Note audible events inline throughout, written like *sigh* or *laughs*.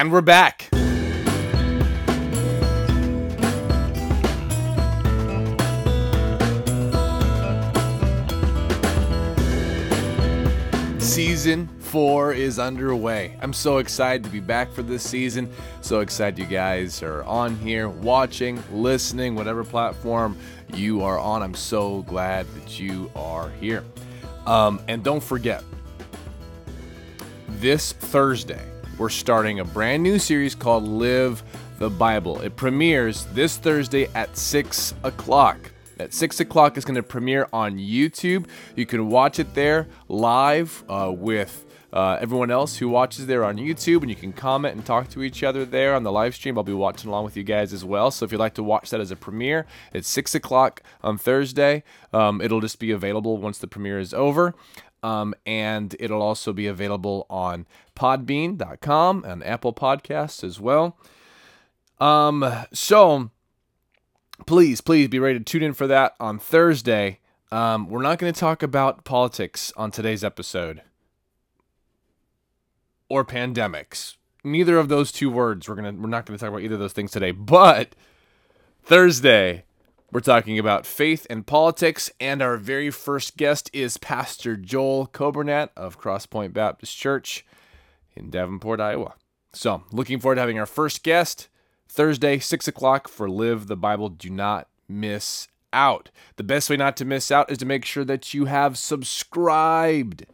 And we're back. Season four is underway. I'm so excited to be back for this season. So excited you guys are on here, watching, listening, whatever platform you are on. I'm so glad that you are here. Um, and don't forget, this Thursday, we're starting a brand new series called Live the Bible. It premieres this Thursday at 6 o'clock. At 6 o'clock, it's going to premiere on YouTube. You can watch it there live uh, with uh, everyone else who watches there on YouTube, and you can comment and talk to each other there on the live stream. I'll be watching along with you guys as well. So if you'd like to watch that as a premiere, it's 6 o'clock on Thursday. Um, it'll just be available once the premiere is over. Um, and it'll also be available on podbean.com and Apple Podcasts as well. Um, so please, please be ready to tune in for that on Thursday. Um, we're not going to talk about politics on today's episode or pandemics. Neither of those two words. We're gonna we're not going to talk about either of those things today. But Thursday, we're talking about faith and politics, and our very first guest is Pastor Joel Coburnett of Crosspoint Baptist Church in Davenport, Iowa. So, looking forward to having our first guest Thursday, 6 o'clock for Live the Bible. Do not miss out. The best way not to miss out is to make sure that you have subscribed.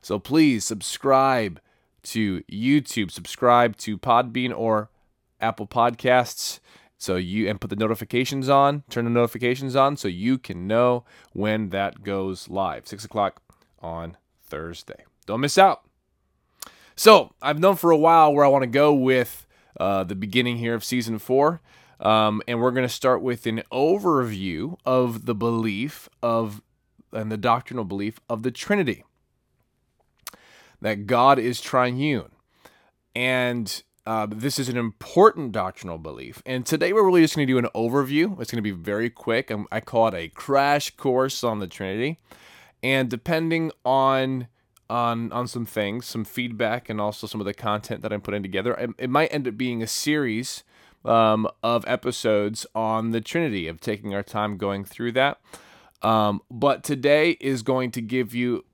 So, please subscribe to YouTube, subscribe to Podbean or Apple Podcasts. So you and put the notifications on, turn the notifications on so you can know when that goes live. Six o'clock on Thursday. Don't miss out. So I've known for a while where I want to go with uh, the beginning here of season four. Um, and we're going to start with an overview of the belief of and the doctrinal belief of the Trinity that God is triune. And uh, this is an important doctrinal belief. And today we're really just going to do an overview. It's going to be very quick. Um, I call it a crash course on the Trinity. And depending on on on some things, some feedback, and also some of the content that I'm putting together, it, it might end up being a series um, of episodes on the Trinity, of taking our time going through that. Um, but today is going to give you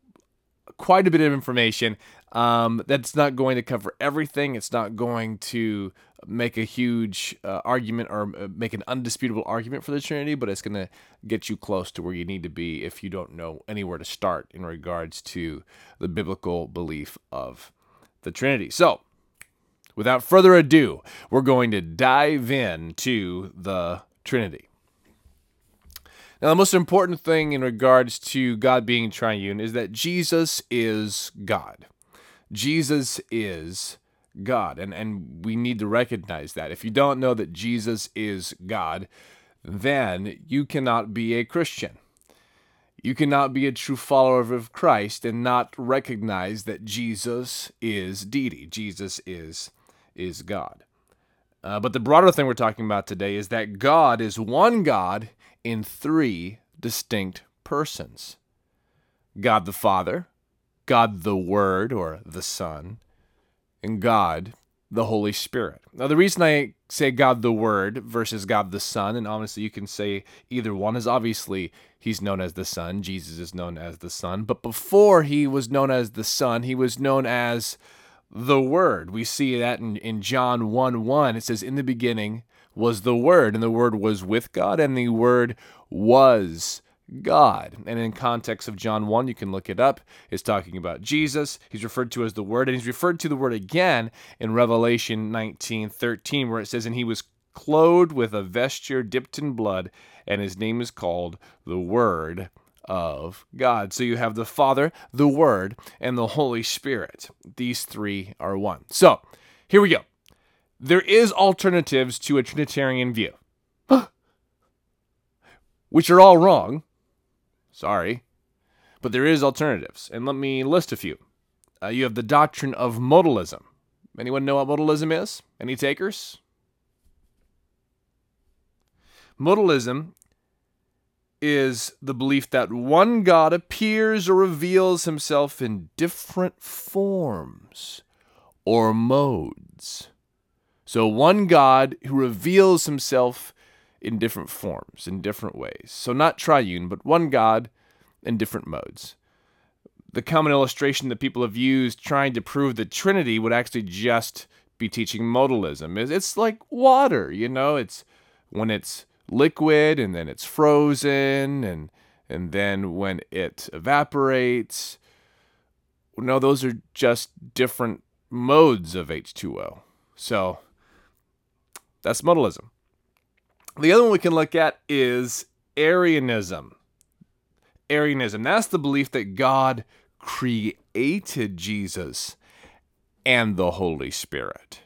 quite a bit of information. Um, that's not going to cover everything. It's not going to make a huge uh, argument or uh, make an undisputable argument for the Trinity, but it's going to get you close to where you need to be if you don't know anywhere to start in regards to the biblical belief of the Trinity. So, without further ado, we're going to dive into the Trinity. Now, the most important thing in regards to God being triune is that Jesus is God. Jesus is God. And, and we need to recognize that. If you don't know that Jesus is God, then you cannot be a Christian. You cannot be a true follower of Christ and not recognize that Jesus is deity. Jesus is, is God. Uh, but the broader thing we're talking about today is that God is one God in three distinct persons God the Father, God the Word or the Son, and God the Holy Spirit. Now, the reason I say God the Word versus God the Son, and honestly, you can say either one, is obviously he's known as the Son. Jesus is known as the Son. But before he was known as the Son, he was known as the Word. We see that in, in John 1 1. It says, In the beginning was the Word, and the Word was with God, and the Word was God. And in context of John 1, you can look it up. It's talking about Jesus. He's referred to as the Word, and he's referred to the Word again in Revelation 19 13, where it says, And he was clothed with a vesture dipped in blood, and his name is called the Word of God. So you have the Father, the Word, and the Holy Spirit. These three are one. So here we go. There is alternatives to a Trinitarian view, *gasps* which are all wrong. Sorry. But there is alternatives, and let me list a few. Uh, you have the doctrine of modalism. Anyone know what modalism is? Any takers? Modalism is the belief that one God appears or reveals himself in different forms or modes. So, one God who reveals himself in different forms, in different ways. So, not triune, but one God in different modes. The common illustration that people have used trying to prove the Trinity would actually just be teaching modalism. It's like water, you know, it's when it's liquid and then it's frozen and and then when it evaporates. No, those are just different modes of H2O. So that's modalism. The other one we can look at is Arianism. Arianism, that's the belief that God created Jesus and the Holy Spirit.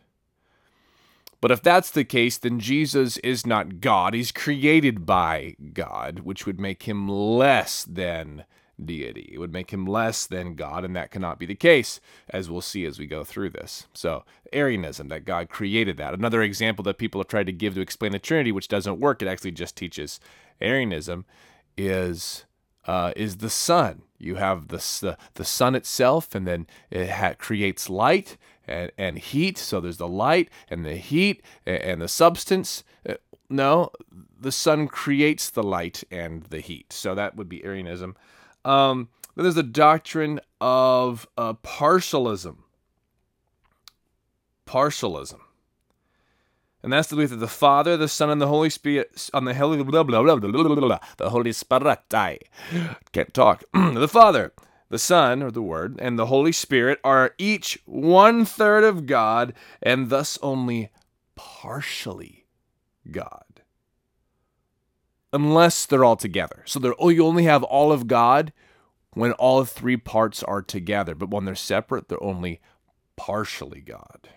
But if that's the case, then Jesus is not God. He's created by God, which would make him less than deity. It would make him less than God, and that cannot be the case, as we'll see as we go through this. So, Arianism, that God created that. Another example that people have tried to give to explain the Trinity, which doesn't work, it actually just teaches Arianism, is uh, is the sun. You have the, the, the sun itself, and then it ha- creates light and, and heat. So there's the light and the heat and, and the substance. Uh, no, the sun creates the light and the heat. So that would be Arianism. Um, then there's the doctrine of uh, partialism. Partialism. And that's the belief that the Father, the Son, and the Holy Spirit, on the Holy, blah, blah, blah, the Holy Spirit, I can't talk. *clears throat* the Father, the Son, or the Word, and the Holy Spirit are each one third of God, and thus only partially God unless they're all together. So they're, oh, you only have all of God when all three parts are together. But when they're separate, they're only partially God.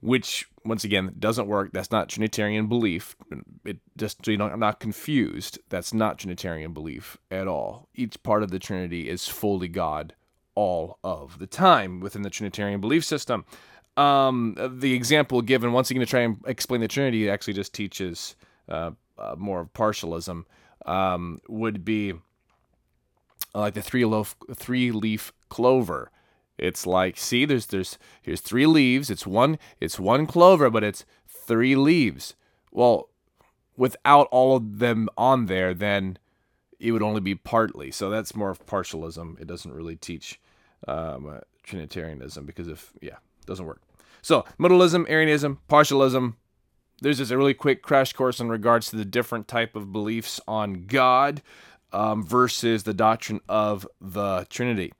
Which, once again, doesn't work. That's not Trinitarian belief. It just so you know, I'm not confused. That's not Trinitarian belief at all. Each part of the Trinity is fully God all of the time within the Trinitarian belief system um, the example given once again to try and explain the Trinity actually just teaches uh, uh, more of partialism. Um, would be like the three loaf, three leaf clover. It's like, see, there's there's here's three leaves. It's one it's one clover, but it's three leaves. Well, without all of them on there, then it would only be partly. So that's more of partialism. It doesn't really teach um, Trinitarianism because if yeah, doesn't work. So, modalism, Arianism, partialism. There's just a really quick crash course in regards to the different type of beliefs on God um, versus the doctrine of the Trinity.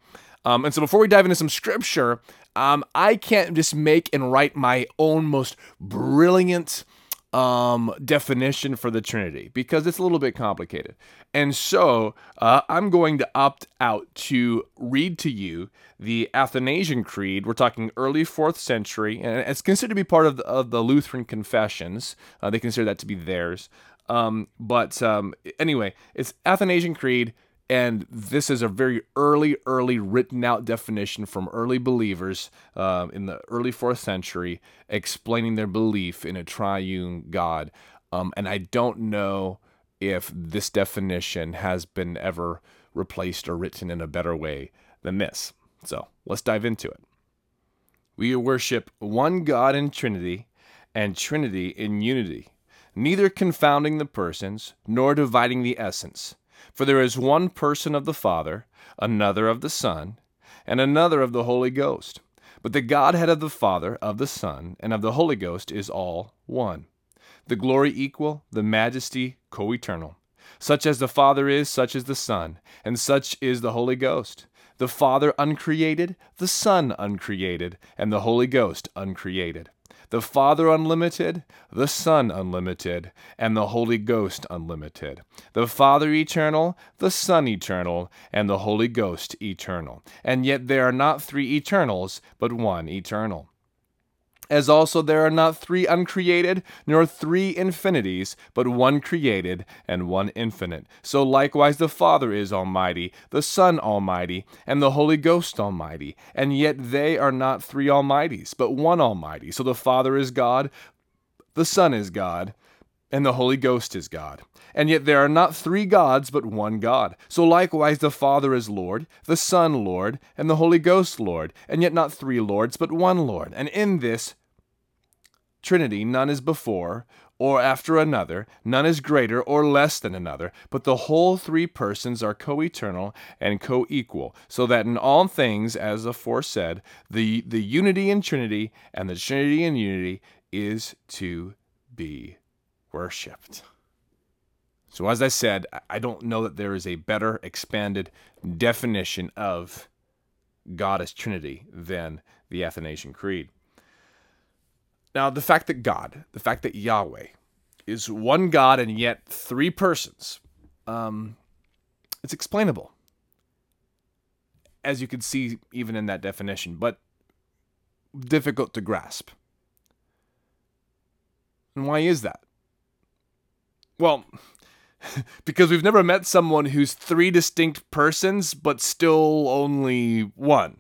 Um, and so, before we dive into some scripture, um, I can't just make and write my own most brilliant um, definition for the Trinity because it's a little bit complicated. And so uh, I'm going to opt out to read to you the Athanasian Creed. We're talking early fourth century, and it's considered to be part of the, of the Lutheran confessions. Uh, they consider that to be theirs. Um, but um, anyway, it's Athanasian Creed and this is a very early, early written out definition from early believers uh, in the early fourth century explaining their belief in a triune God. Um, and I don't know if this definition has been ever replaced or written in a better way than this. So let's dive into it. We worship one God in Trinity and Trinity in unity, neither confounding the persons nor dividing the essence for there is one person of the Father, another of the Son, and another of the Holy Ghost. But the Godhead of the Father, of the Son, and of the Holy Ghost is all one. The glory equal, the majesty co eternal. Such as the Father is, such is the Son, and such is the Holy Ghost. The Father uncreated, the Son uncreated, and the Holy Ghost uncreated the Father unlimited, the Son unlimited, and the Holy Ghost unlimited. The Father eternal, the Son eternal, and the Holy Ghost eternal. And yet there are not three eternals, but one eternal as also there are not three uncreated, nor three infinities, but one created and one infinite. So likewise the Father is almighty, the Son almighty, and the Holy Ghost almighty. And yet they are not three almighties, but one almighty. So the Father is God, the Son is God, and the Holy Ghost is God. And yet there are not three gods, but one God. So likewise the Father is Lord, the Son Lord, and the Holy Ghost Lord, and yet not three Lords, but one Lord. And in this Trinity none is before or after another, none is greater or less than another, but the whole three persons are co eternal and co equal, so that in all things, as aforesaid, the, the unity in Trinity and the Trinity in unity is to be worshipped. So, as I said, I don't know that there is a better expanded definition of God as Trinity than the Athanasian Creed. Now, the fact that God, the fact that Yahweh is one God and yet three persons, um, it's explainable, as you can see even in that definition, but difficult to grasp. And why is that? Well, *laughs* because we've never met someone who's three distinct persons, but still only one.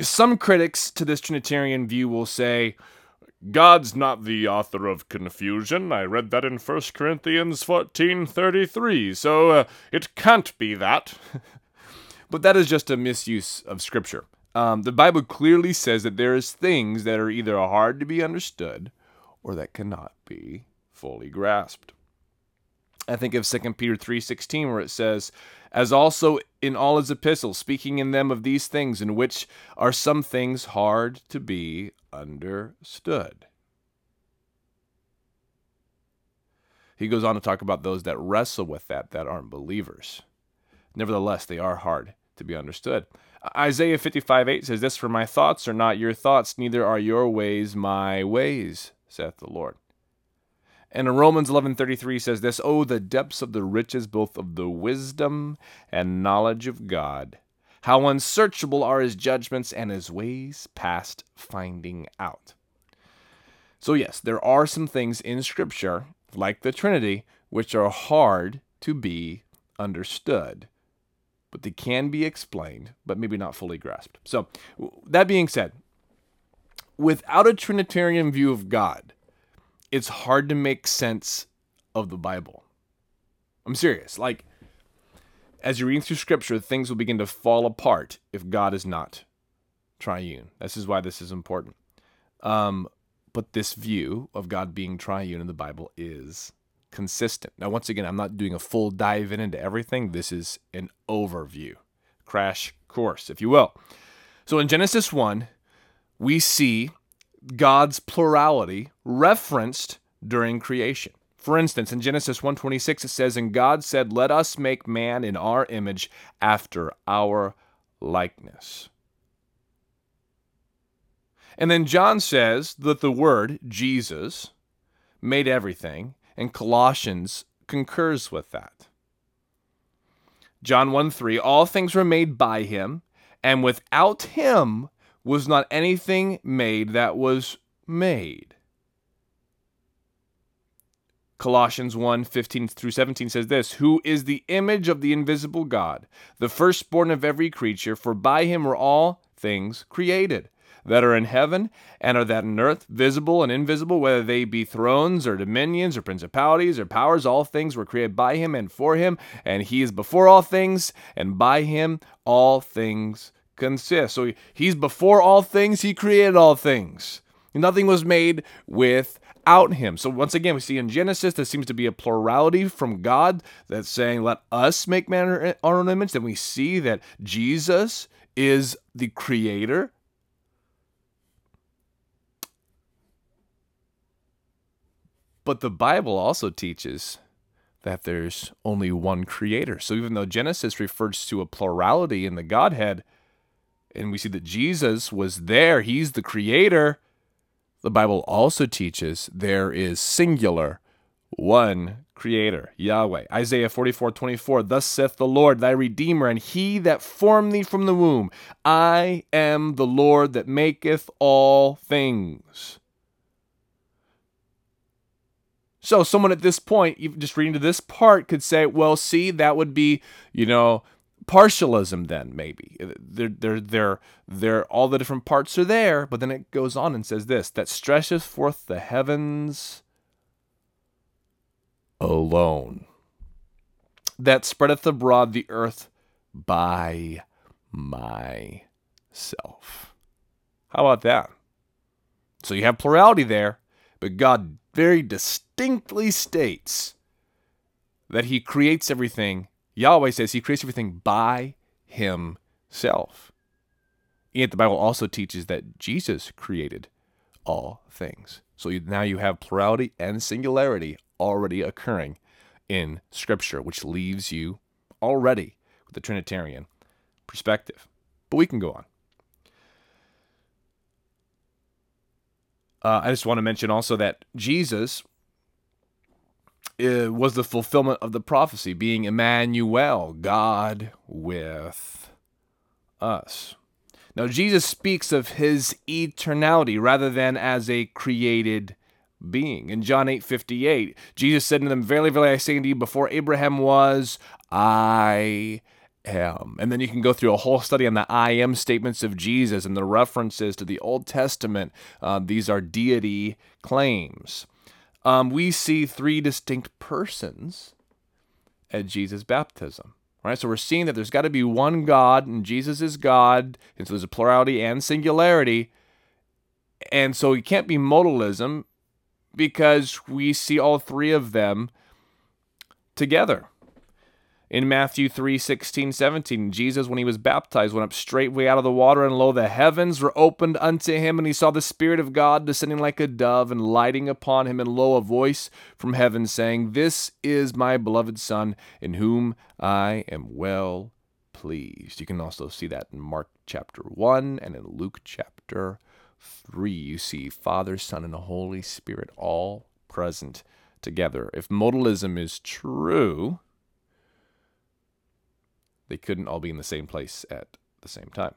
Some critics to this Trinitarian view will say, God's not the author of confusion. I read that in 1 Corinthians 14:33, so uh, it can't be that. *laughs* but that is just a misuse of scripture. Um, the Bible clearly says that there is things that are either hard to be understood or that cannot be fully grasped. I think of 2 Peter 3:16 where it says, "As also in all his epistles, speaking in them of these things in which are some things hard to be understood." He goes on to talk about those that wrestle with that that aren't believers. Nevertheless, they are hard to be understood. Isaiah 55 8 says, This for my thoughts are not your thoughts, neither are your ways my ways, saith the Lord. And in Romans 11:33 says this, "Oh the depths of the riches both of the wisdom and knowledge of God. How unsearchable are his judgments and his ways past finding out." So yes, there are some things in scripture, like the Trinity, which are hard to be understood. But they can be explained, but maybe not fully grasped. So, that being said, without a Trinitarian view of God, it's hard to make sense of the Bible. I'm serious. Like, as you're reading through scripture, things will begin to fall apart if God is not triune. This is why this is important. Um, but this view of God being triune in the Bible is consistent. Now, once again, I'm not doing a full dive in into everything. This is an overview, crash course, if you will. So in Genesis 1, we see God's plurality referenced during creation. For instance, in Genesis 1:26 it says and God said, "Let us make man in our image after our likeness." And then John says that the word Jesus made everything, and Colossians concurs with that. John 1 3, all things were made by him, and without him was not anything made that was made. Colossians 1 15 through 17 says this Who is the image of the invisible God, the firstborn of every creature, for by him were all things created that are in heaven and are that in earth, visible and invisible, whether they be thrones or dominions or principalities or powers, all things were created by him and for him, and he is before all things, and by him all things consist. So he's before all things, he created all things. Nothing was made without him. So once again, we see in Genesis there seems to be a plurality from God that's saying, "Let us make man our own image." Then we see that Jesus is the creator. But the Bible also teaches that there's only one creator. So even though Genesis refers to a plurality in the Godhead, and we see that Jesus was there, he's the creator. The Bible also teaches there is singular one creator, Yahweh. Isaiah 44 24, Thus saith the Lord, thy Redeemer, and he that formed thee from the womb. I am the Lord that maketh all things. So someone at this point, just reading to this part, could say, well, see, that would be, you know, partialism then maybe uh, they're, they're, they're, they're, all the different parts are there but then it goes on and says this that stretcheth forth the heavens alone, that spreadeth abroad the earth by myself. How about that? So you have plurality there, but God very distinctly states that he creates everything. Yahweh says he creates everything by himself. Yet the Bible also teaches that Jesus created all things. So you, now you have plurality and singularity already occurring in Scripture, which leaves you already with the Trinitarian perspective. But we can go on. Uh, I just want to mention also that Jesus was the fulfillment of the prophecy, being Emmanuel, God with us. Now, Jesus speaks of his eternality rather than as a created being. In John 8 58, Jesus said to them, Verily, verily, I say unto you, before Abraham was, I am. And then you can go through a whole study on the I am statements of Jesus and the references to the Old Testament. Uh, these are deity claims. Um, we see three distinct persons at Jesus' baptism. Right, so we're seeing that there's got to be one God, and Jesus is God, and so there's a plurality and singularity. And so it can't be modalism because we see all three of them together. In Matthew 3 16, 17, Jesus, when he was baptized, went up straightway out of the water, and lo, the heavens were opened unto him, and he saw the Spirit of God descending like a dove and lighting upon him, and lo, a voice from heaven saying, This is my beloved Son, in whom I am well pleased. You can also see that in Mark chapter 1 and in Luke chapter 3. You see Father, Son, and the Holy Spirit all present together. If modalism is true, they couldn't all be in the same place at the same time.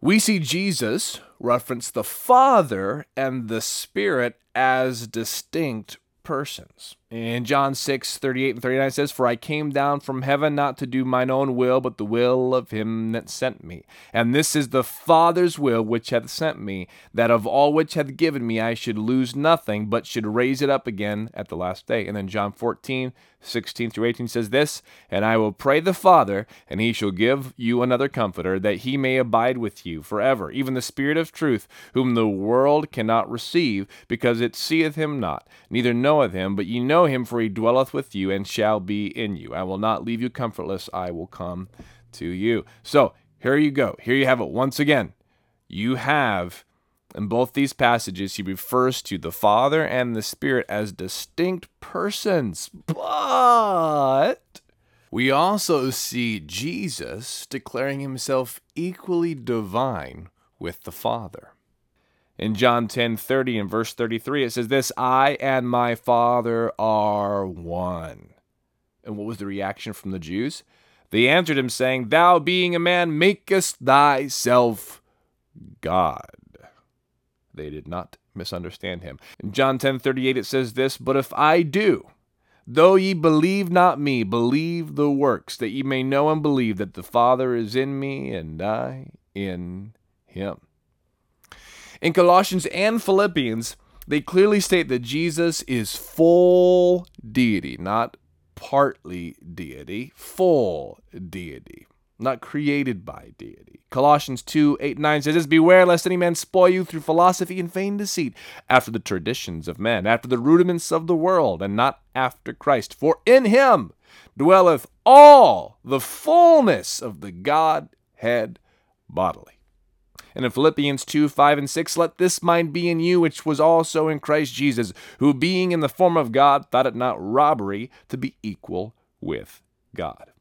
We see Jesus reference the Father and the Spirit as distinct persons. In John 6, 38 and 39 says, For I came down from heaven not to do mine own will, but the will of him that sent me. And this is the Father's will which hath sent me, that of all which hath given me I should lose nothing, but should raise it up again at the last day. And then John 14, 16 through 18 says this, And I will pray the Father, and he shall give you another comforter, that he may abide with you forever, even the Spirit of truth, whom the world cannot receive, because it seeth him not, neither knoweth him, but ye know him, for he dwelleth with you, and shall be in you. I will not leave you comfortless, I will come to you. So here you go. Here you have it once again. You have in both these passages, he refers to the Father and the Spirit as distinct persons. But we also see Jesus declaring himself equally divine with the Father. In John 10 30 and verse 33, it says, This I and my Father are one. And what was the reaction from the Jews? They answered him, saying, Thou being a man, makest thyself God. They did not misunderstand him. In John 10:38 it says this, "But if I do, though ye believe not me, believe the works, that ye may know and believe that the Father is in me and I in him." In Colossians and Philippians, they clearly state that Jesus is full deity, not partly deity, full deity not created by deity. Colossians 2 8 9 says, Beware lest any man spoil you through philosophy and vain deceit, after the traditions of men, after the rudiments of the world, and not after Christ. For in him dwelleth all the fullness of the Godhead bodily. And in Philippians 2 5 and 6, let this mind be in you, which was also in Christ Jesus, who being in the form of God thought it not robbery to be equal with God.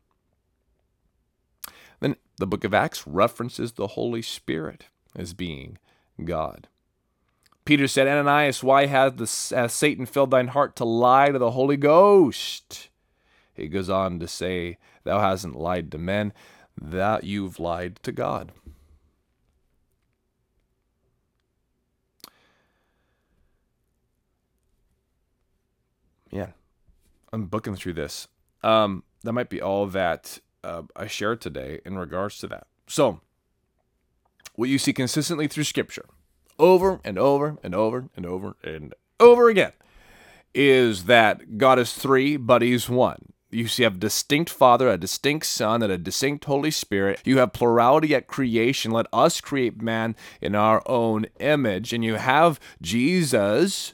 Then the book of Acts references the Holy Spirit as being God. Peter said, Ananias, why hath, the, Satan filled thine heart to lie to the Holy Ghost? He goes on to say, Thou hasn't lied to men, that you've lied to God. Yeah, I'm booking through this. Um, that might be all that uh, I shared today in regards to that. So, what you see consistently through Scripture, over and over and over and over and over again is that God is three, but He's one. You see, have a distinct Father, a distinct Son, and a distinct Holy Spirit. You have plurality at creation. Let us create man in our own image. And you have Jesus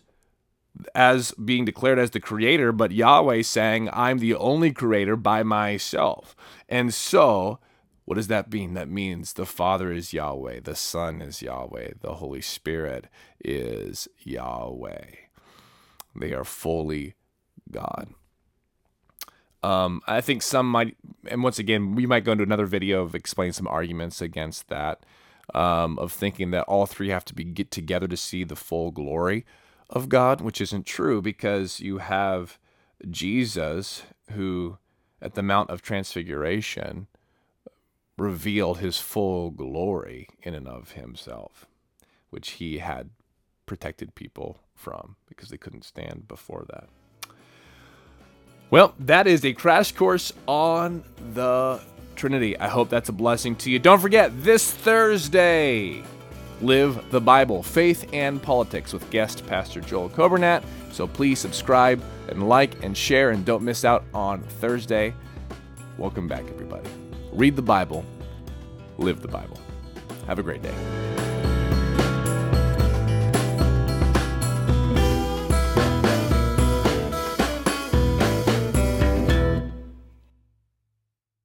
as being declared as the creator, but Yahweh saying, I'm the only creator by myself. And so, what does that mean? That means the Father is Yahweh, the Son is Yahweh, the Holy Spirit is Yahweh. They are fully God. Um, I think some might, and once again, we might go into another video of explaining some arguments against that, um, of thinking that all three have to be get together to see the full glory of God, which isn't true because you have Jesus who, at the Mount of Transfiguration, revealed his full glory in and of himself, which he had protected people from because they couldn't stand before that. Well, that is a crash course on the Trinity. I hope that's a blessing to you. Don't forget, this Thursday, Live the Bible Faith and Politics with guest Pastor Joel Coburnat. So please subscribe and like and share and don't miss out on Thursday. Welcome back, everybody. Read the Bible, live the Bible. Have a great day.